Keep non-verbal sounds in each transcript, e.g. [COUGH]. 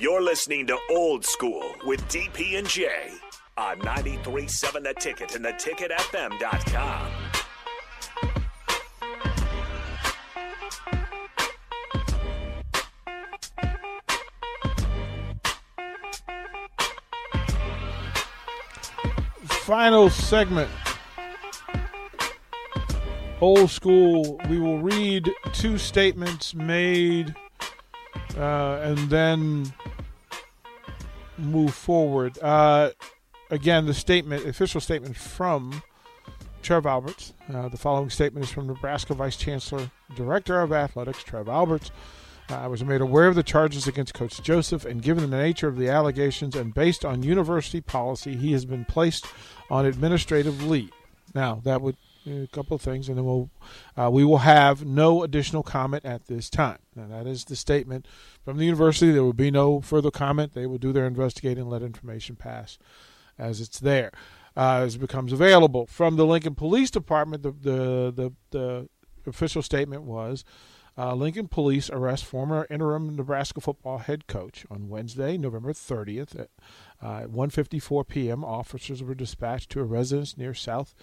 You're listening to Old School with DP and J on 93.7 The Ticket and theticketfm.com. Final segment. Old school. We will read two statements made uh, and then move forward. Uh, again, the statement, official statement from Trev Alberts. Uh, the following statement is from Nebraska Vice Chancellor, Director of Athletics, Trev Alberts. Uh, I was made aware of the charges against Coach Joseph, and given the nature of the allegations and based on university policy, he has been placed on administrative leave. Now, that would a couple of things, and then we'll uh, we will have no additional comment at this time. Now, that is the statement from the university. There will be no further comment. They will do their investigating and let information pass as it's there, uh, as it becomes available. From the Lincoln Police Department, the the the, the official statement was. Uh, Lincoln Police arrest former interim Nebraska football head coach on Wednesday, November 30th at uh, 1:54 p.m. Officers were dispatched to a residence near South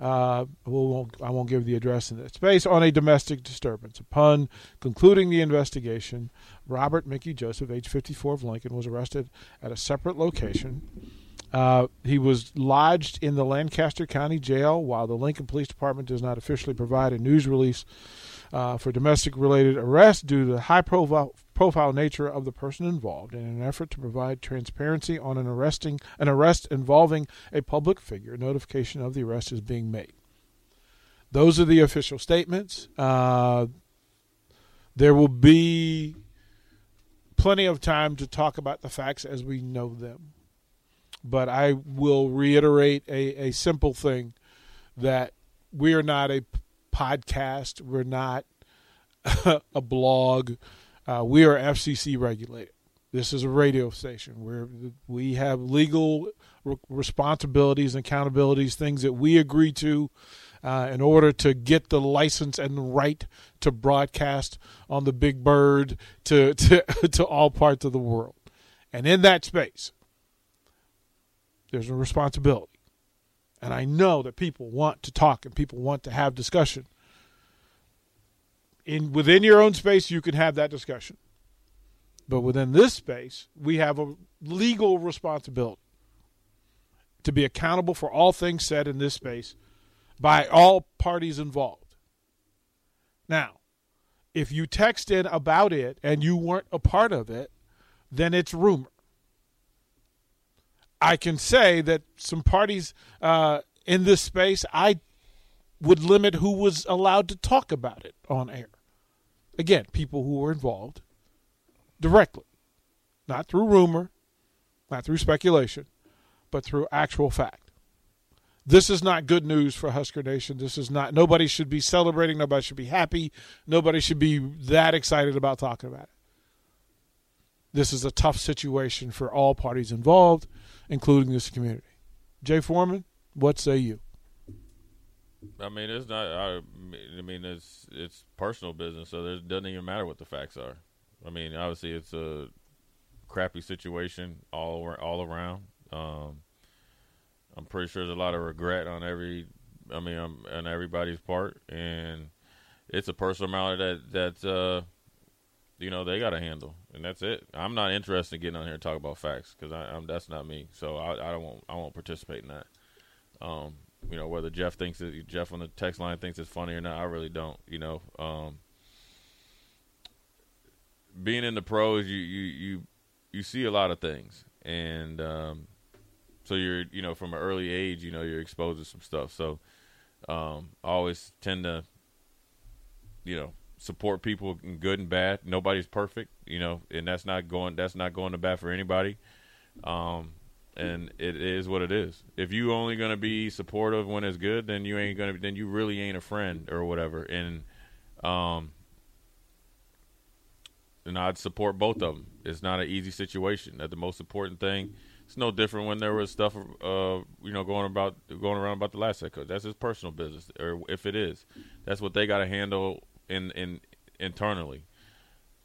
uh, we'll, I won't give the address in this space on a domestic disturbance. Upon concluding the investigation, Robert Mickey Joseph, age 54 of Lincoln, was arrested at a separate location. Uh, he was lodged in the Lancaster County Jail while the Lincoln Police Department does not officially provide a news release uh, for domestic related arrest due to the high profile, profile nature of the person involved in an effort to provide transparency on an arresting an arrest involving a public figure. Notification of the arrest is being made. Those are the official statements. Uh, there will be plenty of time to talk about the facts as we know them but i will reiterate a, a simple thing that we are not a podcast. We're not [LAUGHS] a blog. Uh, we are FCC regulated. This is a radio station where we have legal re- responsibilities and accountabilities, things that we agree to uh, in order to get the license and the right to broadcast on the big bird to, [LAUGHS] to, to all parts of the world. And in that space, there's a responsibility. And I know that people want to talk and people want to have discussion. In within your own space, you can have that discussion. But within this space, we have a legal responsibility to be accountable for all things said in this space by all parties involved. Now, if you text in about it and you weren't a part of it, then it's rumor. I can say that some parties uh, in this space, I would limit who was allowed to talk about it on air. Again, people who were involved directly, not through rumor, not through speculation, but through actual fact. This is not good news for Husker Nation. This is not, nobody should be celebrating. Nobody should be happy. Nobody should be that excited about talking about it. This is a tough situation for all parties involved including this community. Jay Foreman, what say you? I mean, it's not. I, mean, it's it's personal business, so it doesn't even matter what the facts are. I mean, obviously, it's a crappy situation all all around. Um, I'm pretty sure there's a lot of regret on every, I mean, um, on everybody's part, and it's a personal matter that that uh, you know they got to handle, and that's it. I'm not interested in getting on here and talk about facts because I'm that's not me. So I, I don't want I won't participate in that. Um, you know whether Jeff thinks that Jeff on the text line thinks it's funny or not, I really don't. You know, um, being in the pros, you you you you see a lot of things, and um, so you're you know from an early age, you know you're exposed to some stuff. So um, I always tend to you know support people good and bad. Nobody's perfect, you know, and that's not going that's not going to bad for anybody. Um, and it is what it is. If you only going to be supportive when it's good, then you ain't going to then you really ain't a friend or whatever. And um and I'd support both of them. It's not an easy situation. That's the most important thing. It's no different when there was stuff, uh, you know, going about going around about the last head. That's his personal business, or if it is, that's what they got to handle in in internally.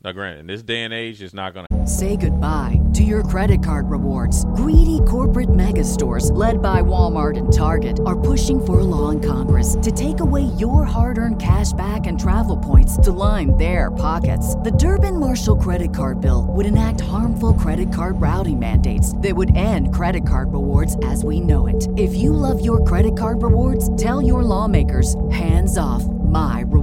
Now, granted, in this day and age, it's not going to. Say goodbye to your credit card rewards. Greedy corporate mega stores, led by Walmart and Target, are pushing for a law in Congress to take away your hard earned cash back and travel points to line their pockets. The Durbin Marshall credit card bill would enact harmful credit card routing mandates that would end credit card rewards as we know it. If you love your credit card rewards, tell your lawmakers hands off my rewards.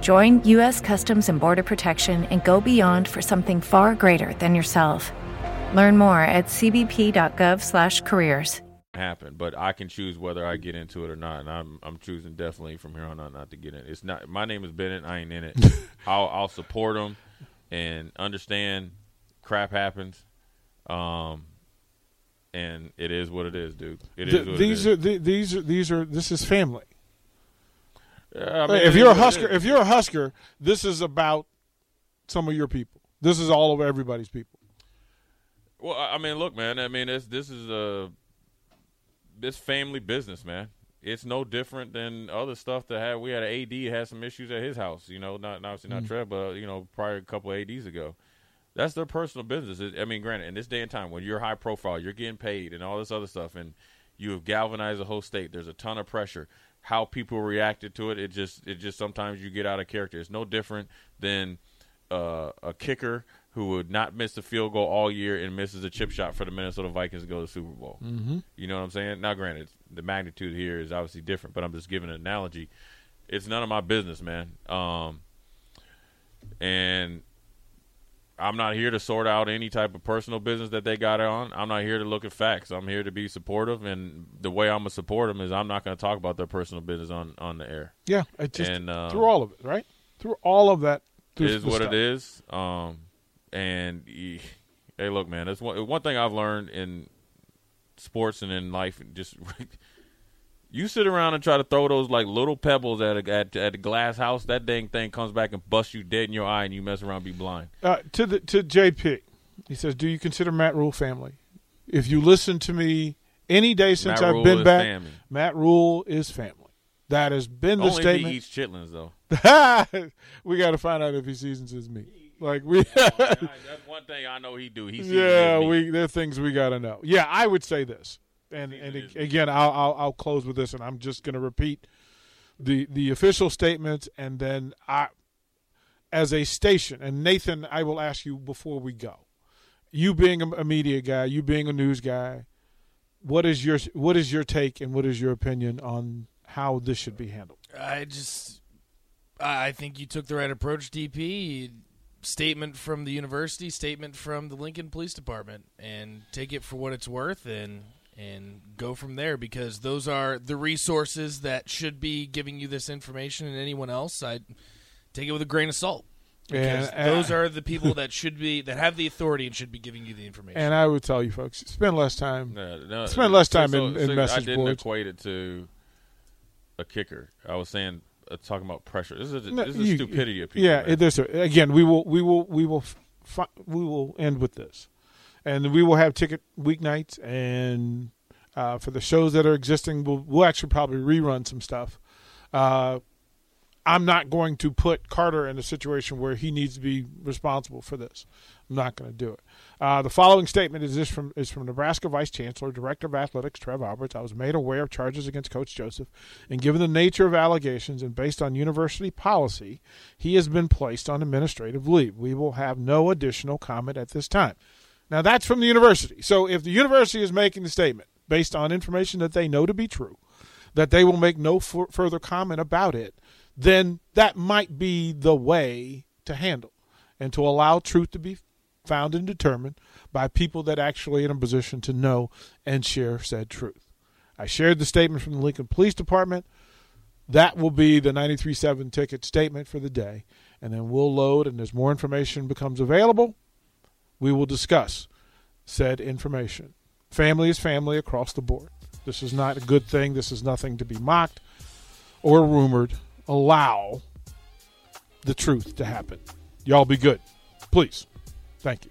Join U.S. Customs and Border Protection and go beyond for something far greater than yourself. Learn more at cbp.gov/careers. happen, but I can choose whether I get into it or not, and I'm I'm choosing definitely from here on out not to get in. It's not my name is Bennett. I ain't in it. [LAUGHS] I'll I'll support them and understand crap happens, um, and it is what it is, dude. It is. Th- what these it are is. th- these are these are this is family. I mean, if you're a is what it Husker, if you're a Husker, this is about some of your people. This is all of everybody's people. Well, I mean, look, man. I mean, this this is a this family business, man. It's no different than other stuff that had. We had an AD had some issues at his house. You know, not obviously not mm. Trev, but you know, prior a couple of ads ago. That's their personal business. It- I mean, granted, in this day and time, when you're high profile, you're getting paid and all this other stuff, and you have galvanized the whole state. There's a ton of pressure. How people reacted to it, it just it just sometimes you get out of character. It's no different than uh, a kicker who would not miss the field goal all year and misses a chip shot for the Minnesota Vikings to go to the Super Bowl. Mm-hmm. You know what I'm saying? Now, granted, the magnitude here is obviously different, but I'm just giving an analogy. It's none of my business, man. Um, and I'm not here to sort out any type of personal business that they got on. I'm not here to look at facts. I'm here to be supportive, and the way I'm gonna support them is I'm not gonna talk about their personal business on on the air. Yeah, it just And, um, through all of it, right? Through all of that, It through is what stuff. it is. Um, and hey, look, man, that's one one thing I've learned in sports and in life. Just [LAUGHS] you sit around and try to throw those like little pebbles at a at, at a glass house. That dang thing comes back and busts you dead in your eye, and you mess around and be blind. Uh, to the to JP, he says, "Do you consider Matt Rhule family? If you listen to me any day since Matt I've Rhule been back, family. Matt Rhule is family. That has been the Only if statement. he eats chitlins, though. [LAUGHS] we got to find out if he seasons his meat. Like we, [LAUGHS] that's one thing I know he do. He yeah, we there are things we got to know. Yeah, I would say this, and and his ag- meat. again, I'll, I'll I'll close with this, and I'm just going to repeat the the official statements, and then I, as a station, and Nathan, I will ask you before we go, you being a, a media guy, you being a news guy, what is your what is your take and what is your opinion on how this should be handled? I just, I I think you took the right approach, DP. Statement from the university, statement from the Lincoln Police Department, and take it for what it's worth, and and go from there because those are the resources that should be giving you this information, and anyone else, I take it with a grain of salt. Because And- those are the people [LAUGHS] that should be that have the authority and should be giving you the information. And I would tell you folks, spend less time. Yeah, no, Spend less time so- in- in so message I didn't boards. equate it to a kicker. I was saying uh, talking about pressure. This is a, No, this is you- a stupidity of people. Yeah, man. it, there's a, again, we will, we will, we will, fi- we will end with this, and we will have ticket weeknights, and uh, for the shows that are existing, we'll, we'll actually probably rerun some stuff. Uh, I'm not going to put Carter in a situation where he needs to be responsible for this. I'm not going to do it. Uh, the following statement is this from is from Nebraska Vice Chancellor, Director of Athletics Trev Alberts. I was made aware of charges against Coach Joseph, and given the nature of allegations and based on university policy, he has been placed on administrative leave. We will have no additional comment at this time. Now that's from the university. So if the university is making the statement based on information that they know to be true, that they will make no f- further comment about it, then that might be the way to handle and to allow truth to be found and determined by people that actually in a position to know and share said truth. I shared the statement from the Lincoln Police Department. That will be the 93.7 ticket statement for the day. And then we'll load, and as more information becomes available, we will discuss said information. Family is family across the board. This is not a good thing. This is nothing to be mocked or rumored. Allow the truth to happen. Y'all be good. Please. Thank you.